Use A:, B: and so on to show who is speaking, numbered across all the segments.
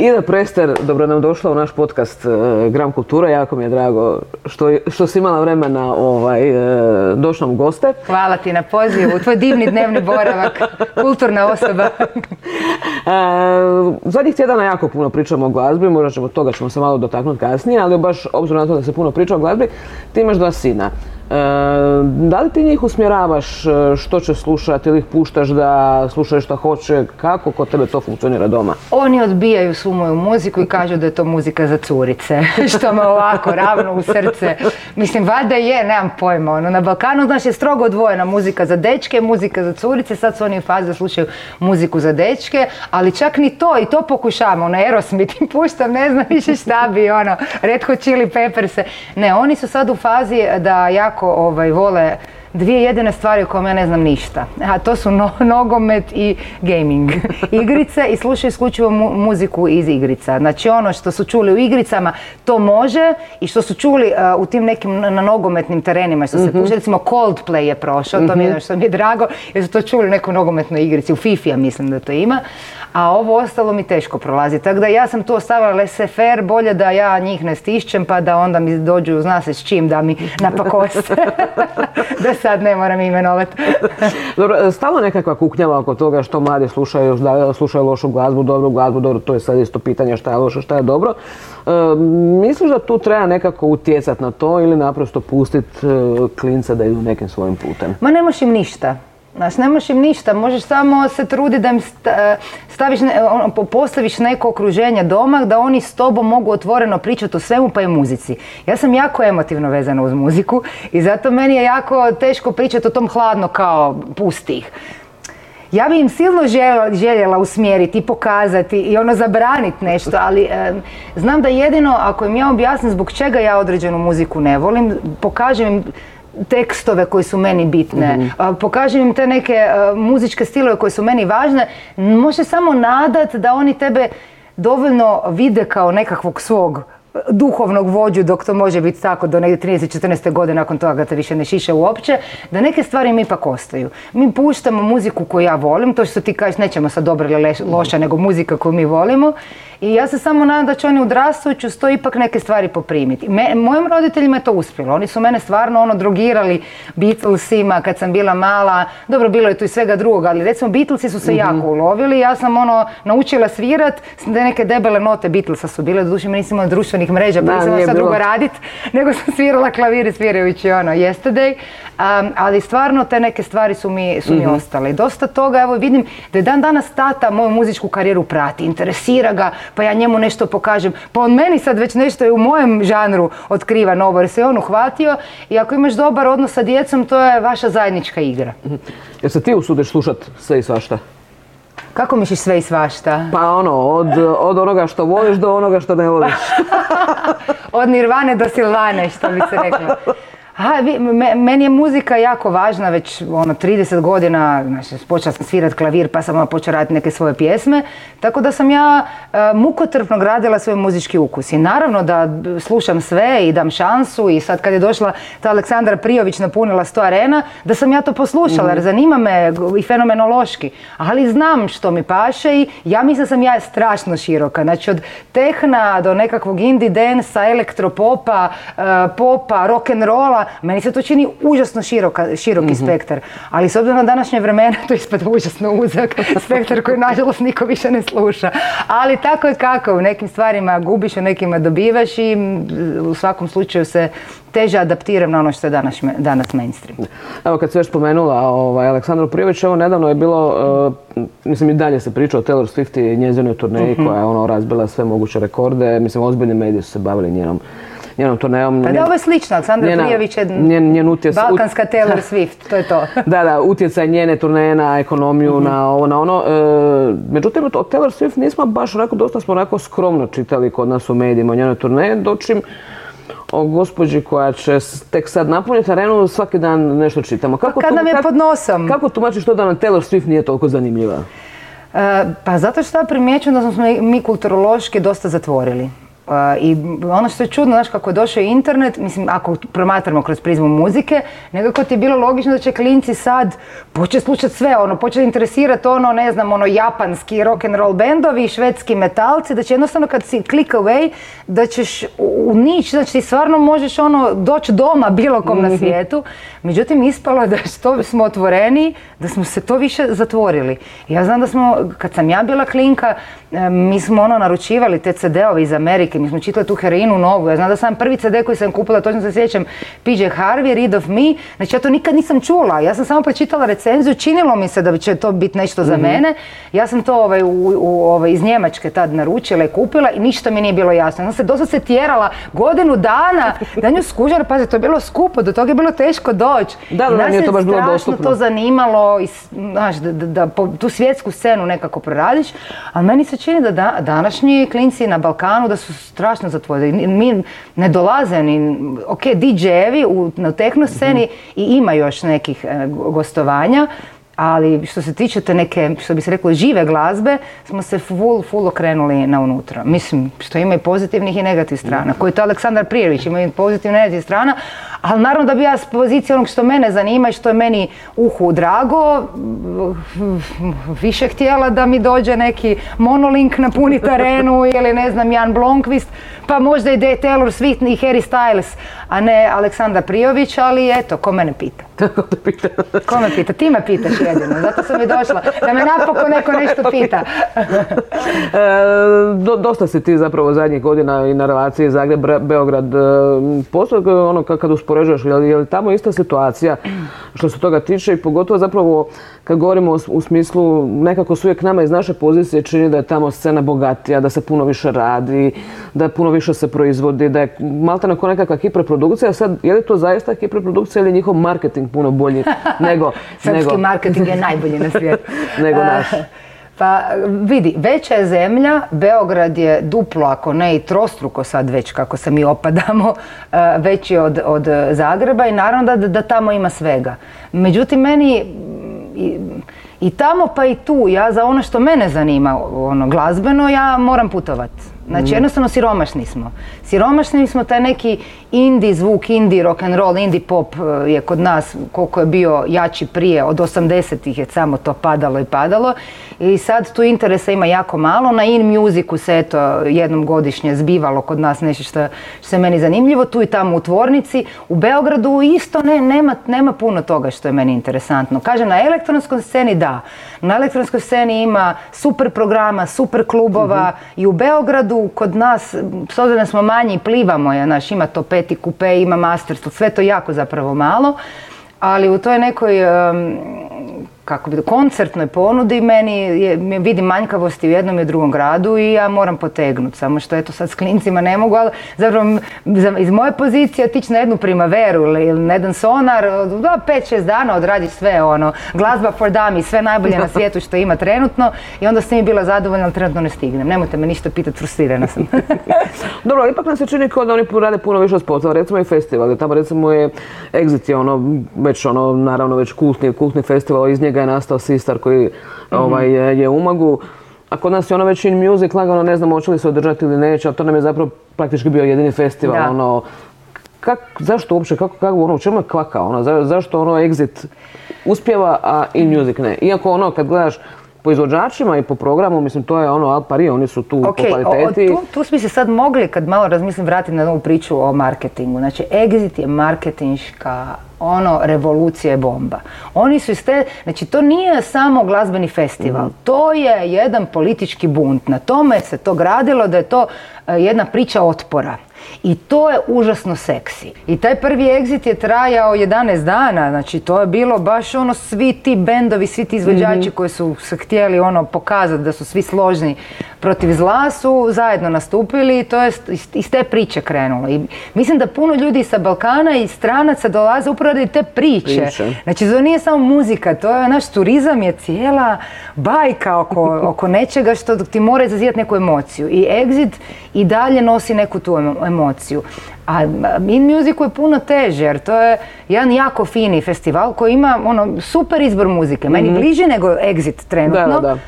A: Ida Prester, dobro nam došla u naš podcast e, Gram Kultura. Jako mi je drago što, što si imala vremena ovaj, e, nam u goste.
B: Hvala ti na pozivu. Tvoj divni dnevni boravak. Kulturna osoba.
A: E, zadnjih tjedana jako puno pričamo o glazbi, možda ćemo toga ćemo se malo dotaknuti kasnije, ali baš obzirom na to da se puno priča o glazbi, ti imaš dva sina. Da li ti njih usmjeravaš e, što će slušati ili ih puštaš da slušaju što hoće? Kako kod tebe to funkcionira doma?
B: Oni odbijaju svu moju muziku i kažu da je to muzika za curice. što me ovako ravno u srce. Mislim, vada je, nemam pojma. Ono, na Balkanu znaš je strogo odvojena muzika za dečke, muzika za curice. Sad su oni u fazi da slušaju muziku za dečke, ali čak ni to, i to pokušavamo. Ono, Aerosmith im puštam, ne znam više šta bi, ono, Red Hot Chili Peppers. Ne, oni su sad u fazi da jako ovaj, vole dvije jedine stvari o kojima ja ne znam ništa. A to su nogomet i gaming. Igrice i slušaju isključivo muziku iz igrica. Znači ono što su čuli u igricama to može i što su čuli u tim nekim na nogometnim terenima što se mm Recimo Coldplay je prošao, to mi je, mhm. što mi je drago jer su to čuli u nekoj nogometnoj igrici. U FIFA mislim da to ima a ovo ostalo mi teško prolazi. Tako da ja sam tu ostavila laissez bolje da ja njih ne stišćem pa da onda mi dođu, zna se s čim da mi napakoste. da sad ne moram imenovati.
A: Dobro, stalo nekakva kuknjava oko toga što mladi slušaju, da slušaju lošu glazbu, dobru glazbu, dobro, to je sad isto pitanje šta je loše, šta je dobro. E, misliš da tu treba nekako utjecati na to ili naprosto pustiti e, klinca da idu nekim svojim putem?
B: Ma ne im ništa. Znaš, ne možeš im ništa, možeš samo se truditi da im staviš, ono, postaviš neko okruženje doma da oni s tobom mogu otvoreno pričati o svemu pa i muzici. Ja sam jako emotivno vezana uz muziku i zato meni je jako teško pričati o tom hladno kao pusti ih. Ja bi im silno željela usmjeriti i pokazati i ono zabraniti nešto, ali znam da jedino ako im ja objasnim zbog čega ja određenu muziku ne volim, pokažem im tekstove koji su meni bitne, mm pokažem im te neke muzičke stilove koje su meni važne, može samo nadat da oni tebe dovoljno vide kao nekakvog svog duhovnog vođu dok to može biti tako do negdje 13-14 godine nakon toga te više ne šiše uopće, da neke stvari mi ipak ostaju. Mi puštamo muziku koju ja volim, to što ti kažeš nećemo sad dobro ili loša, nego muzika koju mi volimo i ja se samo nadam da će oni odrastajući to ipak neke stvari poprimiti. mojim roditeljima je to uspjelo. Oni su mene stvarno ono drogirali Beatlesima kad sam bila mala. Dobro, bilo je tu i svega drugoga, ali recimo Beatlesi su se jako mhm. ulovili. Ja sam ono naučila svirat, da neke debele note Beatlesa su bile, doduše mi nisam imala društvenih mreža, pa nisam sad drugo radit, nego sam svirala klavir svirajući ono Yesterday. ali stvarno te neke stvari su mi, su mi mhm. ostale. I dosta toga, evo vidim da je dan danas tata moju muzičku karijeru prati, interesira ga, pa ja njemu nešto pokažem. Pa on meni sad već nešto je u mojem žanru otkriva novo jer se on uhvatio i ako imaš dobar odnos sa djecom to je vaša zajednička igra.
A: Mhm. Jel se ti usudiš slušat sve i svašta?
B: Kako misliš sve i svašta?
A: Pa ono, od, od onoga što voliš do onoga što ne voliš.
B: od Nirvane do Silvane, što bi se rekla. A, meni je muzika jako važna, već ono 30 godina, znači počela sam svirati klavir pa sam počela raditi neke svoje pjesme, tako da sam ja e, mukotrpno gradila svoj muzički ukus. I naravno da slušam sve i dam šansu i sad kad je došla ta Aleksandra Prijović napunila sto arena, da sam ja to poslušala jer mhm. zanima me i fenomenološki, ali znam što mi paše i ja mislim da sam ja strašno široka, znači od tehna do nekakvog indie densa, elektropopa, uh, popa, rock'n'rolla, meni se to čini užasno široka, široki mm spektar, ali s obzirom na današnje vremena to ispada užasno uzak spektar koji nažalost niko više ne sluša. Ali tako je kako, u nekim stvarima gubiš, u nekima dobivaš i u svakom slučaju se teže adaptiram na ono što je danas, danas mainstream.
A: Evo kad se već spomenula ovaj, Aleksandru Prijović, evo nedavno je bilo, uh, mislim i dalje se priča o Taylor Swift i njezinoj turneji mhm. koja je ono razbila sve moguće rekorde, mislim ozbiljni mediji su se bavili njenom njenom turnejom.
B: Pa da, ovo je slično, Aleksandra Prijević je njen, utjecaj, balkanska Taylor Swift, to je to.
A: da, da, utjecaj njene turneje na ekonomiju, na ovo, na ono. E, međutim, od Taylor Swift nismo baš onako, dosta smo onako skromno čitali kod nas u medijima o njenoj turneje, dočim o gospođi koja će tek sad napuniti arenu, svaki dan nešto čitamo.
B: Kako kad nam je pod nosom?
A: Kako tumačiš to da nam Taylor Swift nije toliko zanimljiva?
B: E, pa zato što ja primjećujem da smo mi kulturološki dosta zatvorili I ono što je čudno, znaš, kako je došao internet, mislim, ako promatramo kroz prizmu muzike, nekako ti je bilo logično da će klinci sad početi slušati sve, ono, početi interesirati ono, ne znam, ono, japanski rock and roll bendovi, švedski metalci, da će jednostavno kad si click away, da ćeš u nić, znači ti stvarno možeš ono, doći doma bilo kom na mhm. svijetu. Međutim, ispalo je da što smo otvoreni, da smo se to više zatvorili. Ja znam da smo, kad sam ja bila klinka, mi smo ono naručivali te CD-ove iz Amerike, mi smo čitali tu heroinu novu. Ja znam da sam prvi CD koji sam kupila, točno se sjećam, PJ Harvey, Read of Me. Znači ja to nikad nisam čula. Ja sam samo pročitala recenziju, činilo mi se da će to biti nešto za mhm. mene. Ja sam to ovaj, u, ovaj, iz Njemačke tad naručila i kupila i ništa mi nije bilo jasno. Ona se dosta se tjerala godinu dana da nju skužala, pazi, to je bilo skupo, do toga je bilo teško doći.
A: Da, da, nije to baš bilo dostupno.
B: to zanimalo, i, znaš, da, da, da, tu svjetsku scenu nekako proradiš, ali meni se čini da, današnji klinci na Balkanu da su strašno zatvoreni. Mi ne dolaze ni, ok, DJ-evi na tehno sceni i ima još nekih e, gostovanja, ali što se tiče te neke, što bi se reklo, žive glazbe, smo se full, full okrenuli na unutra. Mislim, što ima i pozitivnih i negativnih strana. Koji to Aleksandar Prijević, ima i pozitivnih i negativnih strana, ali naravno da bi ja s pozicije onog što mene zanima i što je meni uhu drago, više htjela da mi dođe neki monolink na puni arenu ili ne znam Jan Blomqvist, pa možda i Taylor Swift i Harry Styles, a ne Aleksandar Prijović, ali eto, ko mene pita. ko me pita? Ti me pitaš jedino, zato sam i došla, da me napokon neko nešto pita.
A: e, dosta si ti zapravo zadnjih godina i na relaciji Zagreb-Beograd. E, postoje ono kad uspoređuješ, je li, tamo ista situacija što se toga tiče i pogotovo zapravo kad govorimo u smislu, nekako su uvijek nama iz naše pozicije čini da je tamo scena bogatija, da se puno više radi, da puno više se proizvodi, da je malta neko nekakva hiperprodukcija. Sad, je li to zaista hiperprodukcija ili je njihov marketing puno bolji nego...
B: Srpski marketing je najbolji na svijetu.
A: nego naš.
B: Pa vidi, veća je zemlja, Beograd je duplo, ako ne i trostruko sad već kako se mi opadamo, veći od, od Zagreba i naravno da, da tamo ima svega. Međutim, meni i, i tamo pa i tu, ja za ono što mene zanima, ono glazbeno, ja moram putovati. Znači mm. jednostavno siromašni smo. Siromašni smo taj neki indie zvuk, indie rock and roll, indie pop eh, je kod nas koliko je bio jači prije, od 80-ih je samo to padalo i padalo. I sad tu interesa ima jako malo. Na in musicu se eto jednom godišnje zbivalo kod nas nešto što, što se meni zanimljivo. Tu i tamo u tvornici. U Beogradu isto ne, nema, nema puno toga što je meni interesantno. Kaže na elektronskoj sceni da. Na elektronskoj sceni ima super programa, super klubova mhm. i u Beogradu kod nas, s obzirom da smo manji, plivamo je, naš, ima to peti kupe, ima masterstvo, sve to jako zapravo malo, ali u toj nekoj kako bi koncertnoj ponudi meni je, vidim manjkavosti u jednom i drugom gradu i ja moram potegnuti. Samo što eto sad s klincima ne mogu, ali zapravo iz moje pozicije tići na jednu primaveru ili na jedan sonar, da, pet, šest dana odradiš sve ono, glazba for dummy, sve najbolje na svijetu što ima trenutno i onda sam mi bila zadovoljna, ali trenutno ne stignem. Nemojte me ništa pitati, frustrirana sam.
A: Dobro, ipak nam se čini kao da oni rade puno više spotova, recimo i festival, tamo recimo je Exit je ono, već ono, naravno već kultni, kultni festival, iz je nastao Sistar koji ovaj, je, u Umagu. A kod nas je ono već in music, lagano ne znamo hoće li se održati ili neće, a to nam je zapravo praktički bio jedini festival. Ono, kak, zašto uopće, kako, kako, ono, u čemu je kvaka, ono, zašto ono Exit uspjeva, a in music ne? Iako ono, kad gledaš po izvođačima i po programu, mislim, to je ono al pari, oni su tu po kvaliteti.
B: tu, tu smo se sad mogli, kad malo razmislim, vratiti na ovu priču o marketingu. Znači, Exit je marketinška ono, revolucija je bomba. Oni su iz te, znači to nije samo glazbeni festival, mhm. to je jedan politički bunt. Na tome se to gradilo da je to e, jedna priča otpora. I to je užasno seksi. I taj prvi exit je trajao 11 dana, znači to je bilo baš ono svi ti bendovi, svi ti izvođači mhm. koji su se htjeli ono pokazati da su svi složni protiv zla su zajedno nastupili i to je iz te priče krenulo. I mislim da puno ljudi sa Balkana i stranaca dolaze upravo radi te priče. Znači to nije samo muzika, to je naš turizam je cijela bajka oko, oko nečega što ti mora izazivati neku emociju. I Exit i dalje nosi neku tu emociju. A In Musicu je puno teže jer to je jedan jako fini festival koji ima ono super izbor muzike. Meni mm bliži nego Exit trenutno. Da, da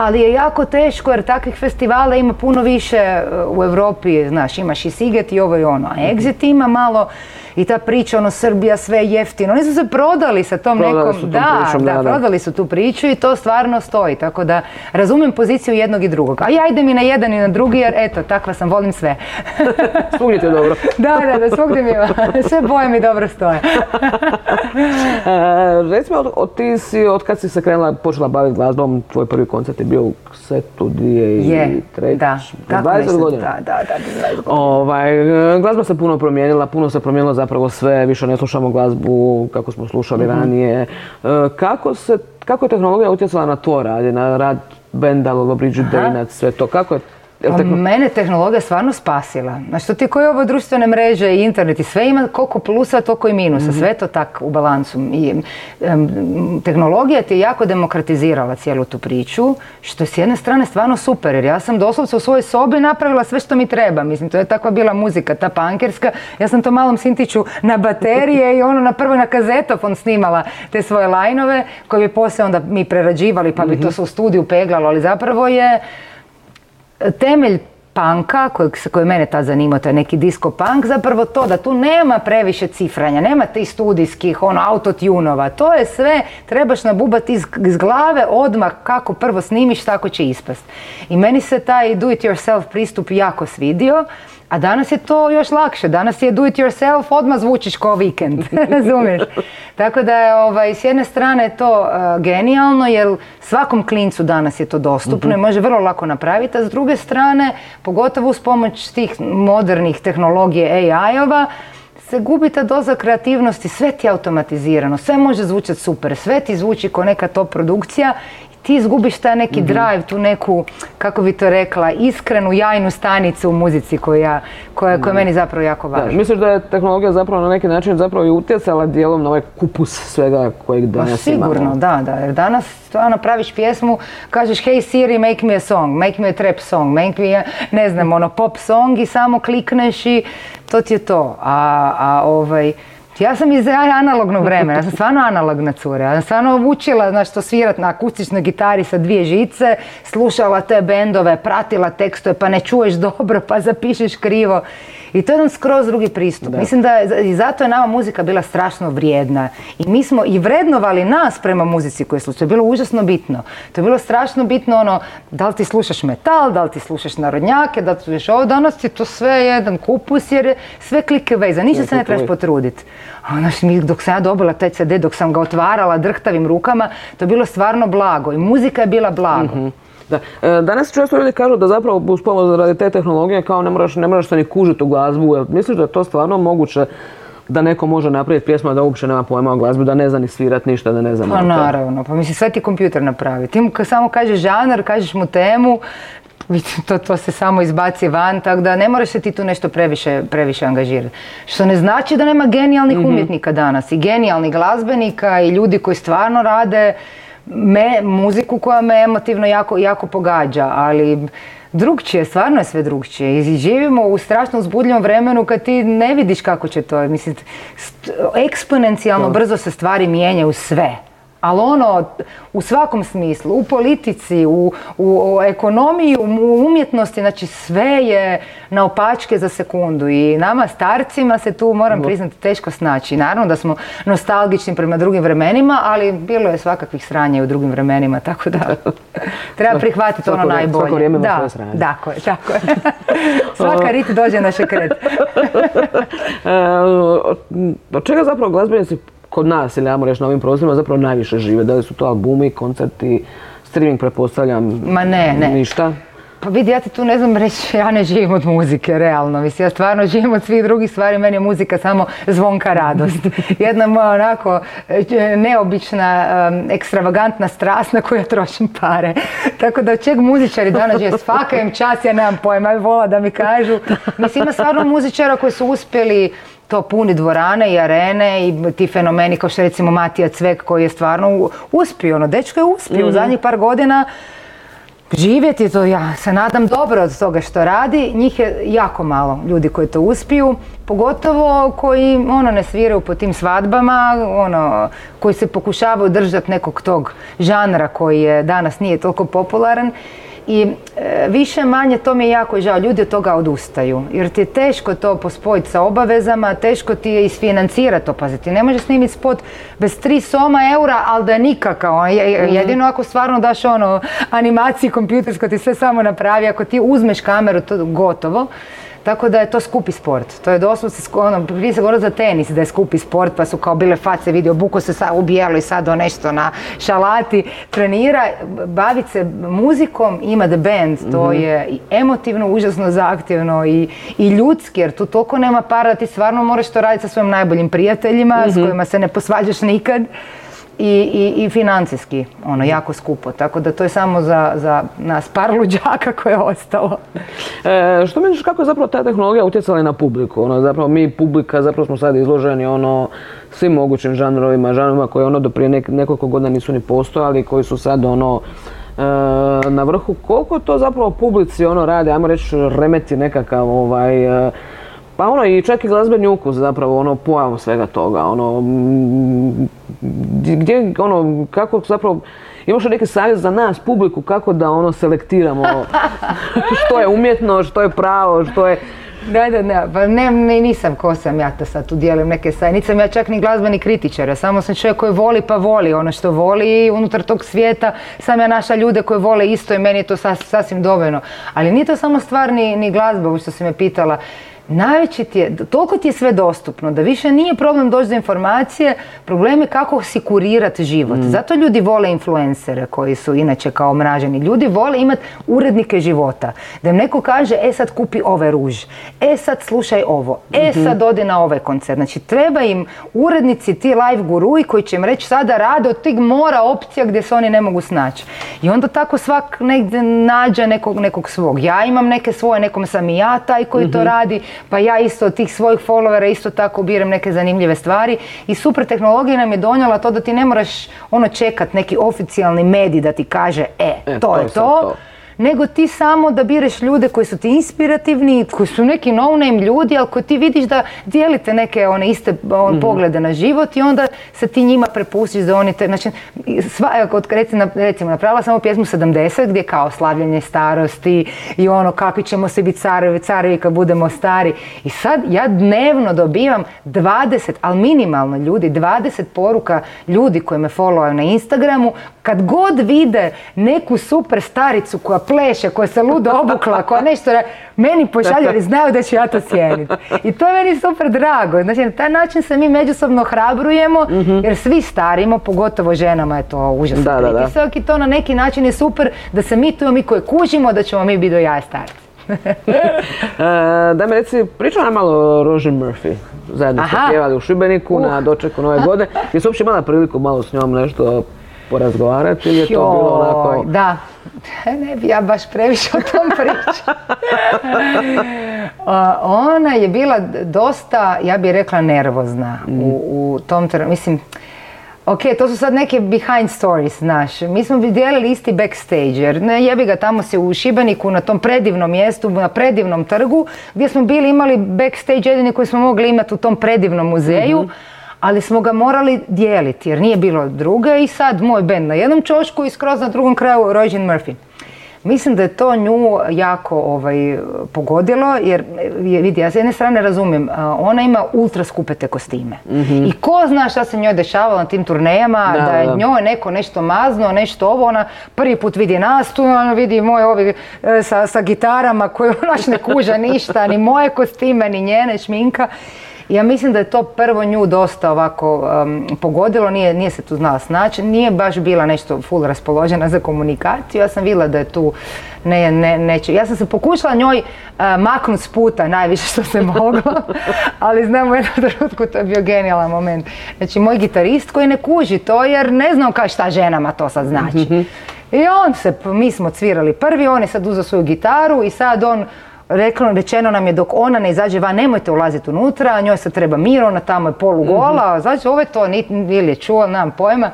B: ali je jako teško jer takvih festivala ima puno više e, u Europi, znaš, imaš i Siget i ovo i ono, a Exit ima malo i ta priča, ono, Srbija sve jeftino. Oni su se prodali sa tom nekom...
A: Su
B: da, da, prodali su tu priču i to stvarno stoji. Tako da razumijem poziciju jednog i drugog. A ja idem i na jedan i na drugi jer eto, takva sam, volim sve.
A: svugdje je dobro.
B: da, da, da, svugdje mi sve boje mi dobro stoje.
A: e, recimo, od, ti si, od kad si se krenula, počela baviti glazbom, tvoj prvi koncert je bio u setu 2003. Je,
B: da.
A: 20 godina.
B: Da, da, da, 20 godina.
A: Ovaj, glazba se puno promijenila, puno se promijenilo zapravo sve, više ne slušamo glazbu kako smo slušali mhm. ranije. E, kako, se, kako je tehnologija utjecala na to rad, na rad benda, Bridget Danac, sve to? Kako je
B: pa mene tehnologija stvarno spasila. Znači to ti koje ovo društvene mreže i internet i sve ima koliko plusa, toliko i minusa. Mhm. Sve to tak u balansu. I, tehnologija ti je jako demokratizirala cijelu tu priču, što je s jedne strane stvarno super, jer ja sam doslovce u svojoj sobi napravila sve što mi treba. Mislim, to je takva bila muzika, ta pankerska. Ja sam to malom Sintiću na baterije i ono na prvo na kazetofon snimala te svoje lajnove koje bi poslije onda mi prerađivali pa bi to mhm. se u studiju peglalo, ali zapravo je temelj panka, kojeg, koji mene tad zanimao, to je neki disco punk, zapravo to da tu nema previše cifranja, nema tih studijskih, ono, autotunova, to je sve, trebaš nabubati iz, iz glave odmah kako prvo snimiš, tako će ispast. I meni se taj do it yourself pristup jako svidio, a danas je to još lakše. Danas je do it yourself, odmah zvučiš kao vikend. Razumiješ? Tako da je ovaj, s jedne strane to uh, genijalno jer svakom klincu danas je to dostupno i mhm. može vrlo lako napraviti, a s druge strane, pogotovo uz pomoć tih modernih tehnologije AI-ova, se gubi ta doza kreativnosti, sve ti je automatizirano, sve može zvučati super, sve ti zvuči kao neka top produkcija ti izgubiš taj neki mhm. drive, tu neku, kako bi to rekla, iskrenu, jajnu stanicu u muzici koja, koja, koja je meni zapravo jako važna.
A: Da, misliš da je tehnologija zapravo na neki način zapravo i utjecala dijelom na ovaj kupus svega kojeg danas
B: pa, sigurno,
A: imamo?
B: da, da. Jer danas stvarno praviš pjesmu, kažeš hey Siri, make me a song, make me a trap song, make me a, ne znam, ono, pop song i samo klikneš i to ti je to. A, a ovaj, ja sam iz analognog vremena, ja sam stvarno analogna cura. Ja sam stvarno učila znaš, to svirat na akustičnoj gitari sa dvije žice, slušala te bendove, pratila tekstove, pa ne čuješ dobro, pa zapišeš krivo. I to je jedan skroz drugi pristup. Mislim da i zato je nama muzika bila strašno vrijedna. I mi smo i vrednovali nas prema muzici koju slušamo. To je bilo užasno bitno. To je bilo strašno bitno ono, da li ti slušaš metal, da li ti slušaš narodnjake, da li ti slušaš ovo. Danas je to sve jedan kupus jer je sve klike veza. Ništa se ne trebaš potruditi. mi, dok sam ja dobila taj CD, dok sam ga otvarala drhtavim rukama, to je bilo stvarno blago. I muzika je bila blago. Mhm.
A: Da. E, danas često ljudi kažu da zapravo uz pomoć radi te tehnologije kao ne moraš, ne moraš se ni kužiti u glazbu. Misliš da je to stvarno moguće da neko može napraviti pjesmu da uopće nema pojma o glazbi, da ne zna ni svirat ništa, da ne zna
B: Pa naravno, pa mislim sve ti kompjuter napravi. Ti mu samo kažeš žanar, kažeš mu temu, to, to se samo izbaci van, tako da ne moraš se ti tu nešto previše, previše angažirati. Što ne znači da nema genijalnih mhm. umjetnika danas i genijalnih glazbenika i ljudi koji stvarno rade me, muziku koja me emotivno jako, jako pogađa, ali drugčije, stvarno je sve drugčije. I živimo u strašno uzbudljivom vremenu kad ti ne vidiš kako će to. Mislim, eksponencijalno brzo se stvari mijenjaju sve ali ono u svakom smislu, u politici, u, u, ekonomiji, u umjetnosti, znači sve je na opačke za sekundu i nama starcima se tu, moram priznati, teško snaći. Naravno da smo nostalgični prema drugim vremenima, ali bilo je svakakvih sranja u drugim vremenima, tako da treba prihvatiti ono najbolje.
A: Svako vrijeme da,
B: svoje Tako je, tako je. Svaka rit dođe na šekret.
A: E, od čega zapravo glazbenici kod nas ili ajmo reći na ovim prostorima zapravo najviše žive? Da li su to albumi, koncerti, streaming pretpostavljam?
B: Ma ne, ne.
A: Ništa?
B: Pa vidi, ja ti tu ne znam reći, ja ne živim od muzike, realno. Mislim, ja stvarno živim od svih drugih stvari, meni je muzika samo zvonka radost. Jedna moja onako e, neobična, ekstravagantna strast na koju ja trošim pare. Tako da čeg muzičari danas je svaka im čas, ja nemam pojma, vola da mi kažu. Mislim, ima stvarno muzičara koji su uspjeli to puni dvorane i arene i ti fenomeni kao što recimo Matija Cvek koji je stvarno uspio, ono, dečko je uspio u mhm. zadnjih par godina živjeti, to ja se nadam dobro od toga što radi, njih je jako malo ljudi koji to uspiju, pogotovo koji ono ne sviraju po tim svadbama, ono, koji se pokušavaju držati nekog tog žanra koji je danas nije toliko popularan i e, više manje to mi je jako žao, ljudi od toga odustaju. Jer ti je teško to pospojiti sa obavezama, teško ti je isfinancirati to, paziti. Ne možeš snimiti spot bez tri soma eura, ali da je nikakav. Ono, mhm. Jedino ako stvarno daš ono animaciji kompjutersko ti sve samo napravi, ako ti uzmeš kameru, to gotovo. Tako da je to skupi sport. To je doslovce, ono, prije se govorilo za tenis da je skupi sport, pa su kao bile face vidio, buko se sad ubijalo i sad do nešto na šalati, trenira, baviti se muzikom, ima the band, to mhm. je i emotivno, užasno zahtjevno i, i ljudski, jer tu toliko nema para, ti stvarno moraš to raditi sa svojim najboljim prijateljima, s mhm. kojima se ne posvađaš nikad i, i, i financijski ono jako skupo. Tako da to je samo za, za nas par luđaka koje je ostalo.
A: E, što misliš kako je zapravo ta tehnologija utjecala na publiku? Ono, zapravo mi publika zapravo smo sad izloženi ono svim mogućim žanrovima, žanrovima koje ono do prije nekoliko godina nisu ni postojali, koji su sad ono e, na vrhu. Koliko to zapravo publici ono radi, ajmo reći remeti nekakav ovaj e, pa ono i čak i glazbeni ukus zapravo ono pojavom svega toga ono gdje ono kako zapravo imaš neki savjet za nas publiku kako da ono selektiramo što je umjetno što je pravo što je
B: da, da, da, pa ne, nisam ko sam ja to sad tu dijelim neke saj, nisam ja čak ni glazbeni kritičar, ja samo sam čovjek koji voli pa voli ono što voli i unutar tog svijeta sam ja naša ljude koji vole isto i meni je to sasvim dovoljno. Ali nije to samo stvar ni, ni glazba, što si me pitala, najveći ti je, toliko ti je sve dostupno da više nije problem doći do informacije, problem je kako si kurirati život. Mm. Zato ljudi vole influencere koji su inače kao mraženi. Ljudi vole imati urednike života. Da im neko kaže, e sad kupi ove ruž, e sad slušaj ovo, e mhm. sad odi na ovaj koncert. Znači treba im urednici, ti live guruji koji će im reći sada rade od tih mora opcija gdje se oni ne mogu snaći. I onda tako svak negdje nađe nekog, nekog svog. Ja imam neke svoje, nekom sam i ja taj koji to mhm. radi, pa ja isto od tih svojih followera isto tako biram neke zanimljive stvari i super tehnologija nam je donijela to da ti ne moraš ono čekat neki oficijalni medij da ti kaže e, e to, je to. to nego ti samo da bireš ljude koji su ti inspirativni, koji su neki no name ljudi, ali koji ti vidiš da dijelite neke one iste on, mhm. poglede na život i onda se ti njima prepustiš da oni te, znači, sva, recimo, recimo napravila samo pjesmu 70 gdje kao slavljanje starosti i ono kakvi ćemo se biti carevi, carevi kad budemo stari. I sad ja dnevno dobivam 20, ali minimalno ljudi, 20 poruka ljudi koji me followaju na Instagramu, kad god vide neku super staricu koja pleše, koja se ludo obukla, koja nešto meni pošalju jer znaju da ću ja to cijeniti. I to je meni super drago. Znači, na taj način se mi međusobno hrabrujemo, mhm. jer svi starimo, pogotovo ženama je to užasno da, pritisak i to na neki način je super da se mi tu mi koji kužimo da ćemo mi biti do jaja starci.
A: E, da mi reci, priča nam malo o Roži Murphy. Zajedno smo pjevali u Šibeniku na uh. dočeku nove godine. Jesi uopće imala priliku malo s njom nešto porazgovarati ili je to bilo onako...
B: Da, ne bi ja baš previše o tom pričala. Ona je bila dosta, ja bih rekla, nervozna u, mm. u tom trenutku. Mislim, Ok, to su sad neke behind stories, znaš. Mi smo dijelili isti backstage, jer ne jebi ga tamo se u Šibeniku na tom predivnom mjestu, na predivnom trgu, gdje smo bili imali backstage jedini koji smo mogli imati u tom predivnom muzeju. Mhm ali smo ga morali dijeliti jer nije bilo druge i sad moj bend na jednom čošku i skroz na drugom kraju Roisin Murphy. Mislim da je to nju jako ovaj, pogodilo, jer vidi, ja s jedne strane razumijem, ona ima ultra skupe te kostime. Mhm. I ko zna šta se njoj dešavalo na tim turnejama, da, je njoj neko nešto mazno, nešto ovo, ona prvi put vidi nas, tu ona vidi moje ovi e, sa, sa gitarama koje onaš ne kuža ništa, ni moje kostime, ni njene šminka. Ja mislim da je to prvo nju dosta ovako pogodilo, nije, nije se tu znala snaći, nije baš bila nešto full raspoložena za komunikaciju, ja sam vidjela da je tu ne, ne, neće. Ja sam se pokušala njoj uh, maknut s puta najviše što se moglo, ali znam u jednom trenutku to je bio genijalan moment. Znači moj gitarist koji ne kuži to jer ne znam kao šta ženama to sad znači. Mhm. I on se, mi smo cvirali prvi, on je sad uzeo svoju gitaru i sad on reklo, rečeno nam je dok ona ne izađe van, nemojte ulaziti unutra, njoj se treba mir, ona tamo je polugola, mm-hmm. znači ovo je to, ili je čuo, nemam pojma.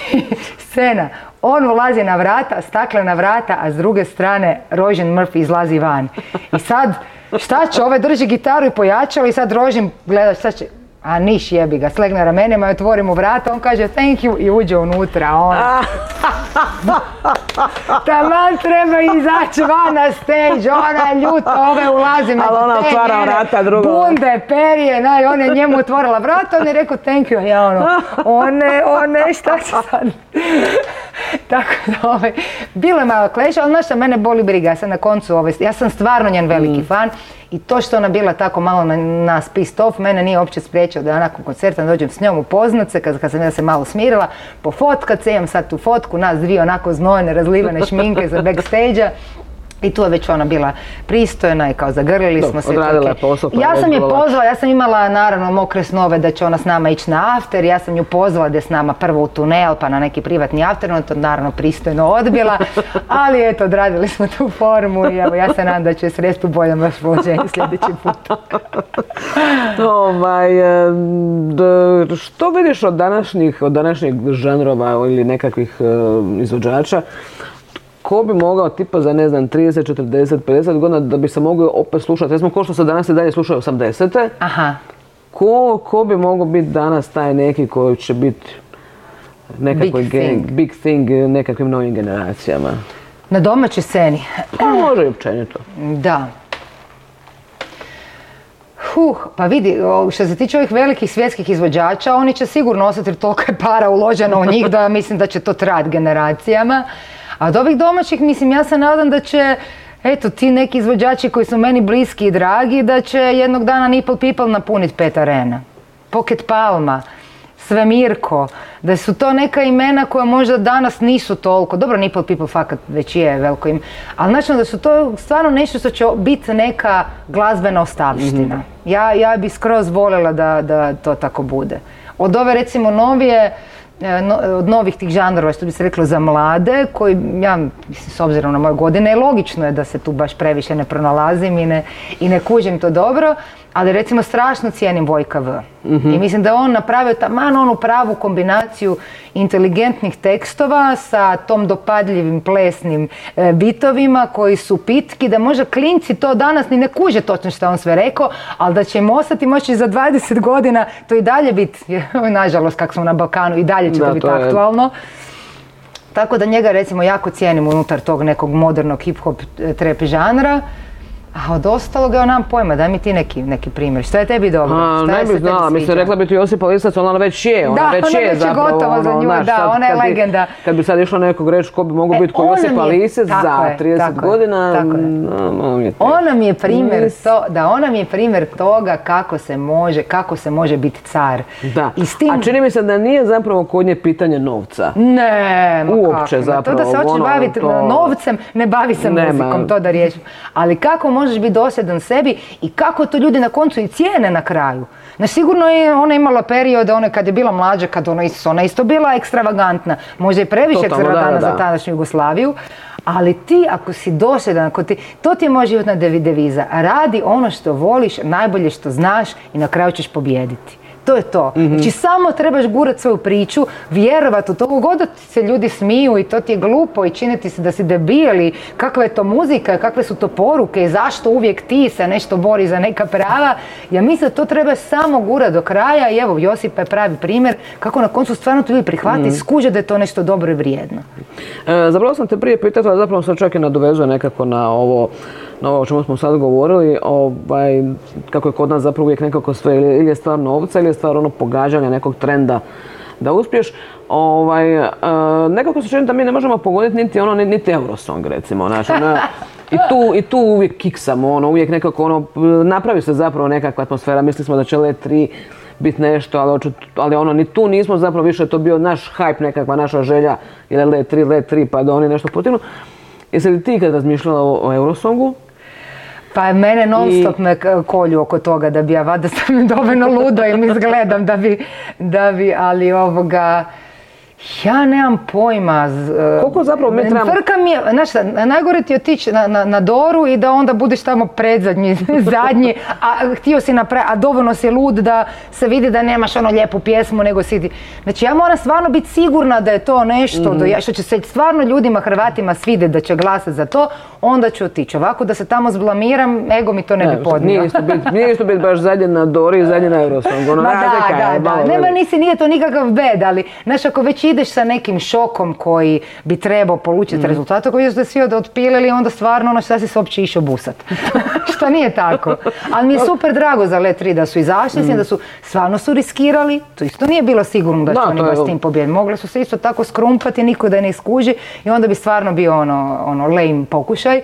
B: Scena, On ulazi na vrata, staklena vrata, a s druge strane Rožin Murphy izlazi van. I sad, šta će, ove drži gitaru i pojačalo i sad Rožin gleda šta će, a niš jebi ga, slegne ramenima i otvori mu vrata, on kaže thank you i uđe unutra, on. Taman treba izaći van na stage, ona je ljuta, ove ulazi među
A: Ali ona otvara vrata drugo.
B: Bunde, perije, naj, on je njemu otvorila vrata, on je rekao thank you, ja ono, one, one, šta će sad? Tako da, ovaj, bilo je malo kleša, ali znaš šta, mene boli briga, ja sam na koncu, ovaj, ja sam stvarno njen veliki fan i to što ona bila tako malo na nas pissed off, mene nije uopće spriječio da nakon koncerta dođem s njom upoznat se, kad, kad sam ja se malo smirila, pofotkat se, imam sad tu fotku, nas dvije onako znojene, razlivene šminke za backstage i tu je već ona bila pristojna i kao zagrlili smo se.
A: odradila je posao, pa
B: Ja sam je pozvala, ja sam imala naravno mokre snove da će ona s nama ići na after, ja sam nju pozvala da je s nama prvo u tunel pa na neki privatni after, ona to naravno pristojno odbila, ali eto odradili smo tu formu i evo ja se nadam da će sresti u boljem raspoloženju sljedeći put.
A: Ovaj, što vidiš od današnjih, od današnjih žanrova ili nekakvih izvođača? Ko bi mogao tipa za ne znam 30, 40, 50 godina da bi se mogao opet slušati? Recimo ko što se danas i dalje slušaju 80.
B: Aha.
A: Ko, ko bi mogao biti danas taj neki koji će biti nekakvoj
B: Big
A: ge-
B: thing.
A: big thing nekakvim novim generacijama?
B: Na domaćoj sceni.
A: Pa može i općenito.
B: Da. Huh, pa vidi, što se tiče ovih velikih svjetskih izvođača, oni će sigurno osjetiti toliko je para uloženo u njih da mislim da će to trajati generacijama. A od ovih domaćih, mislim, ja se nadam da će, eto, ti neki izvođači koji su meni bliski i dragi, da će jednog dana Nipple People napuniti pet arena. Pocket Palma, Svemirko, da su to neka imena koja možda danas nisu toliko, dobro Nipple People fakat već je veliko im, ali znači da su to stvarno nešto što će biti neka glazbena ostavština. Ja, ja bi skroz voljela da, da to tako bude. Od ove recimo novije, no- od novih tih žanrova, što bi se reklo za mlade, koji ja, mislim, s obzirom na moje godine, logično je da se tu baš previše ne pronalazim i ne, i ne kužim to dobro, ali recimo strašno cijenim Vojka V. I mislim da je on napravio taman onu pravu kombinaciju inteligentnih tekstova sa tom dopadljivim plesnim e, bitovima koji su pitki, da možda klinci to danas ni ne kuže točno što on sve rekao, ali da će im ostati moći za 20 godina to i dalje biti, nažalost kako smo na Balkanu, i dalje će
A: Da,
B: to biti
A: to je-
B: aktualno. Tako da njega recimo jako cijenim unutar tog nekog modernog hip-hop e, trap žanra. A od ostalog ja nemam pojma, daj mi ti neki, neki primjer. Što je tebi dobro?
A: A,
B: Šta
A: ne
B: je
A: bi
B: se tebi
A: znala, mislim, rekla bi ti Josipa Lisac, ona već je, ona
B: Da,
A: već
B: ona
A: je
B: već je
A: zapravo.
B: gotova za
A: ono,
B: nju,
A: znaš,
B: da,
A: sad
B: ona je
A: kad bi-
B: legenda.
A: Kad bi sad išlo nekog reći ko bi mogao
B: E,
A: biti ko Josipa
B: je-
A: Lisac za
B: je,
A: 30
B: tako je,
A: godina,
B: tako je.
A: mm, on je
B: Ona mi je primjer to, da ona mi je primjer toga kako se može, kako se može biti car.
A: Da,
B: I s tim,
A: a čini mi se da nije zapravo kod nje pitanje novca.
B: Ne, ma
A: Uopće
B: kako, ma To da se
A: zapravo,
B: hoćeš
A: ono,
B: baviti novcem, ne bavi se muzikom, to da riješim. Ali kako možeš biti dosljedan sebi i kako to ljudi na koncu i cijene na kraju. No sigurno je ona imala periode, one kad je bila mlađa, kad ona, ona isto bila ekstravagantna. Možda i previše
A: Totalno,
B: ekstravagantna
A: da,
B: za
A: da.
B: tadašnju Jugoslaviju. Ali ti ako si dosljedan, ako ti, to ti je moja životna devi- deviza. Radi ono što voliš, najbolje što znaš i na kraju ćeš pobijediti. To je to. Znači samo trebaš gurat svoju priču, vjerovat u to, god ti se ljudi smiju i to ti je glupo i činiti se da si debil i kakva je to muzika, kakve su to poruke i zašto uvijek ti se nešto bori za neka prava. Ja mislim da to treba samo gurat do kraja i evo Josipa je pravi primjer kako na koncu stvarno to ljudi prihvati i skuže da je to nešto dobro i vrijedno.
A: E, zapravo sam te prije pitala, zapravo sam čak i nadovezuje nekako na ovo, na ovo o čemu smo sad govorili, ovaj, kako je kod nas zapravo uvijek nekako sve, ili je stvar novca ili je stvar ono pogađanja nekog trenda da uspiješ. Ovaj, e, nekako se čini da mi ne možemo pogoditi niti ono, ni- niti Eurosong recimo. Znači, ono, i, tu, I tu uvijek kiksamo, ono, uvijek nekako ono, napravi se zapravo nekakva atmosfera, mislili smo da će Let 3 biti nešto, ali, očit- ali ono, ni tu nismo zapravo više to bio naš hype, nekakva naša želja, ili Let 3, Let 3, pa da oni nešto potignu. Jesi li ti kad razmišljala o, o Eurosongu?
B: Pa mene non stop me k- kolju oko toga da bi ja vada sam dovoljno ludo ili izgledam da bi, da bi, ali ovoga, Ja nemam pojma. z-
A: Koliko zapravo mi trebamo-
B: Frka mi je, znaš šta, najgore ti otići na, na, na Doru i da onda budeš tamo predzadnji, zadnji, a htio si napraviti, a dovoljno si lud da se vidi da nemaš ono lijepu pjesmu, nego si ti... Znači ja moram stvarno biti sigurna da je to nešto, do ja- što će se stvarno ljudima, Hrvatima svidjeti da će glasati za to, onda ću otići. Ovako da se tamo zblamiram, ego mi to ne, bi podnio.
A: Nije isto biti nije isto bit baš zadnje na Dori i zadnje na Eurosongu. Ono,
B: da, da,
A: malo
B: da. Nema nisi, nije to nikakav bed, ali znaš, ako već ideš sa nekim šokom koji bi trebao polučiti rezultat, ako vidiš da svi od- otpilili, onda stvarno ono šta si se uopće išao busat. što nije tako. Ali mi je super drago za Let 3 da su izašli, tim da su stvarno su riskirali, to isto nije bilo sigurno da će oni baš s tim pobijediti. Mogli su se isto tako skrumpati, niko da ne iskuži i onda bi stvarno bio ono, ono lame pokušaj.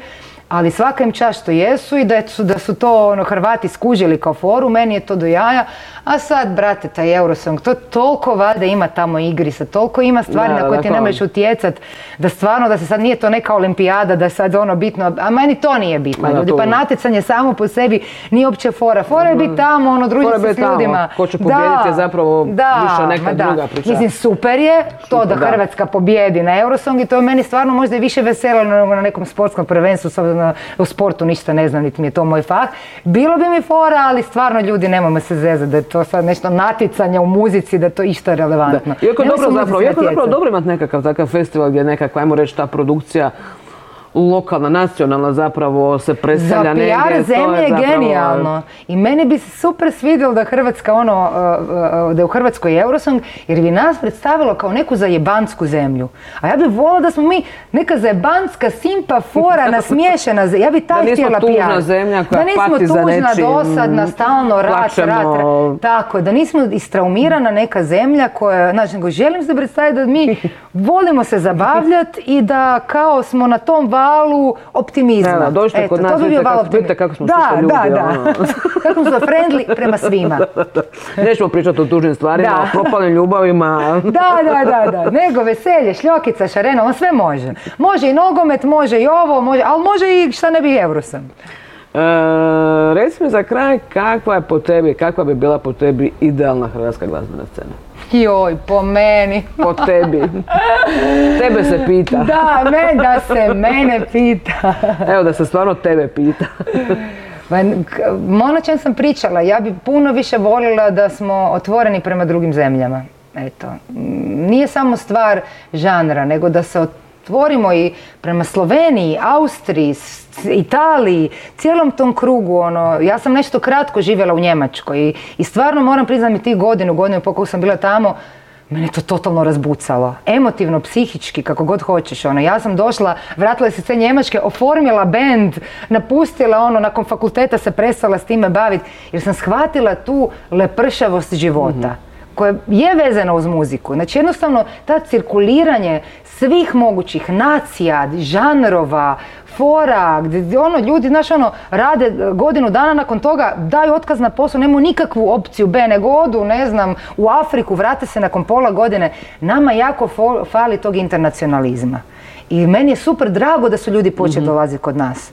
B: Ali svaka im čast što jesu i da su, da su to ono, Hrvati skužili kao foru, meni je to do jaja. A sad, brate, taj Eurosong, to toliko valjda ima tamo igrica, toliko ima stvari
A: Da,
B: na koje ti ne možeš utjecat, da stvarno, da se sad nije to neka olimpijada, da je sad ono bitno, a meni to nije bitno,
A: da,
B: ljudi,
A: to-
B: pa natjecanje samo po sebi nije uopće fora. Fora je biti tamo, ono, družiti se s ljudima.
A: ko će pobijediti je zapravo više neka
B: da.
A: druga priča.
B: Mislim, super je to
A: Super,
B: da
A: da.
B: Hrvatska pobijedi na Eurosong i to je meni stvarno možda i više veselo nego na nekom sportskom prvenstvu, s obzirom da u sportu ništa ne znam, niti mi je to moj fah. Bilo bi mi fora, ali stvarno ljudi nemojmo se zezati da je to sad nešto natjecanje u muzici, da je to išto relevantno.
A: Iako je
B: Nemoj se
A: dobro zapravo, iako zapravo dobro imati nekakav takav festival gdje je nekakva, ajmo reći, ta produkcija lokalna, nacionalna zapravo se
B: Za
A: predstavlja negdje.
B: PR
A: to
B: zemlje je
A: zapravo-
B: genijalno. I meni bi se super svidjelo da Hrvatska ono, uh, uh, da je u Hrvatskoj Eurosong, jer bi nas predstavilo kao neku zajebansku zemlju. A ja bih volila da smo mi neka zajebanska, simpa, fora, nasmiješena zemlja. Ja bi taj
A: Da nismo
B: htjela
A: tužna
B: PR.
A: zemlja koja
B: Da nismo
A: pati za
B: tužna,
A: nečim,
B: dosadna, stalno rat, rat, rat. Tako, da nismo istraumirana neka zemlja koja, znači, nego želim se predstaviti da mi volimo se zabavljati i da kao smo na tom valu optimizma.
A: Da, da, dođite kod nas, vidite kako- vidite kako smo
B: da,
A: ljudi,
B: Da, da,
A: ono.
B: kako smo friendly prema svima.
A: Nećemo pričati o tužnim stvarima,
B: Da.
A: o propalim ljubavima.
B: Da, da, da, da. Nego veselje, šljokica, šarena, on sve može. Može i nogomet, može i ovo, može, ali može i šta ne bi Eurosam.
A: E, reci mi za kraj kakva je po tebi, kakva bi bila po tebi idealna hrvatska glazbena scena?
B: Joj, po meni.
A: Po tebi. Tebe se pita.
B: Da, me, da se mene pita.
A: Evo da se stvarno tebe pita.
B: Ono čem sam pričala, ja bi puno više volila da smo otvoreni prema drugim zemljama. Eto, nije samo stvar žanra, nego da se otvorimo i prema Sloveniji, Austriji, Italiji, cijelom tom krugu, ono, ja sam nešto kratko živjela u Njemačkoj i, i stvarno moram priznati mi tih godinu, godinu pol koliko sam bila tamo, Mene to totalno razbucalo. Emotivno, psihički, kako god hoćeš. Ono. Ja sam došla, vratila se sve Njemačke, oformila bend, napustila ono, nakon fakulteta se prestala s time baviti, jer sam shvatila tu lepršavost života. Koja je vezana uz muziku. Znači jednostavno ta cirkuliranje svih mogućih nacija, žanrova, fora, gdje ono ljudi, znaš ono, rade godinu dana nakon toga, daju otkaz na posao, nemaju nikakvu opciju B, nego odu, ne znam, u Afriku, vrate se nakon pola godine. Nama jako fo- fali tog internacionalizma. I meni je super drago da su ljudi počeli dolaziti kod nas.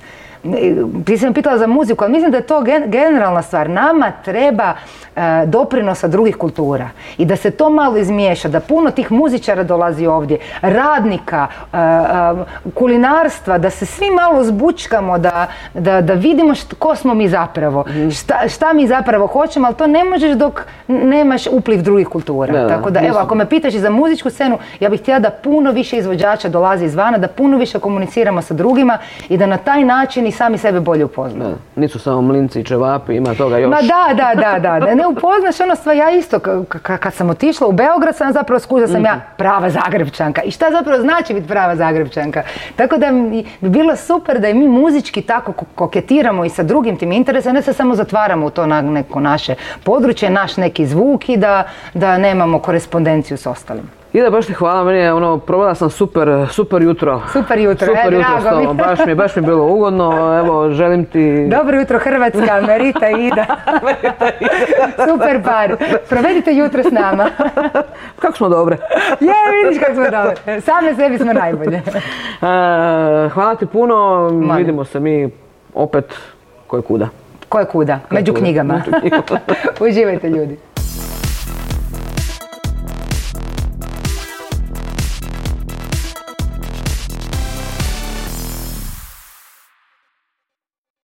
B: Ti si me pitala za muziku, ali mislim da je to gen- generalna stvar. Nama treba e, doprinosa drugih kultura i da se to malo izmiješa, da puno tih muzičara dolazi ovdje, radnika, e, e, kulinarstva, da se svi malo zbučkamo, da, da, da vidimo št- ko smo mi zapravo, šta, šta mi zapravo hoćemo, ali to ne možeš dok nemaš upliv drugih kultura.
A: Da,
B: Tako da, evo, ako me pitaš i za muzičku scenu, ja bih htjela da puno više izvođača dolazi izvana, da puno više komuniciramo sa drugima i da na taj način i sami sebe bolje upoznamo.
A: Da, nisu samo mlinci i čevapi, ima toga još.
B: Ma da, da, da, da, da ne upoznaš ono stvar, ja isto, ka- ka- kad sam otišla u Beograd sam zapravo skužila da sam ja prava Zagrebčanka i šta zapravo znači biti prava Zagrebčanka. Tako da bi bilo super da i mi muzički tako ko- koketiramo i sa drugim tim interesom, ne se samo zatvaramo u to na neko naše područje, naš neki zvuk i da, da nemamo korespondenciju s ostalim.
A: Ida, baš ti hvala, meni je ono, provela sam super, super jutro.
B: Super jutro,
A: Super
B: e,
A: jutro s
B: mi.
A: tobom, baš mi, baš mi je bilo ugodno, evo, želim ti...
B: Dobro jutro Hrvatska, Merita i Ida. Super par. Provedite jutro s nama.
A: Kako smo dobre.
B: Je, vidiš kako smo dobre. Same sebi smo najbolje.
A: E, hvala ti puno,
B: Molim.
A: vidimo se mi opet koje kuda.
B: Ko je kuda?
A: Među knjigama.
B: Uživajte ljudi.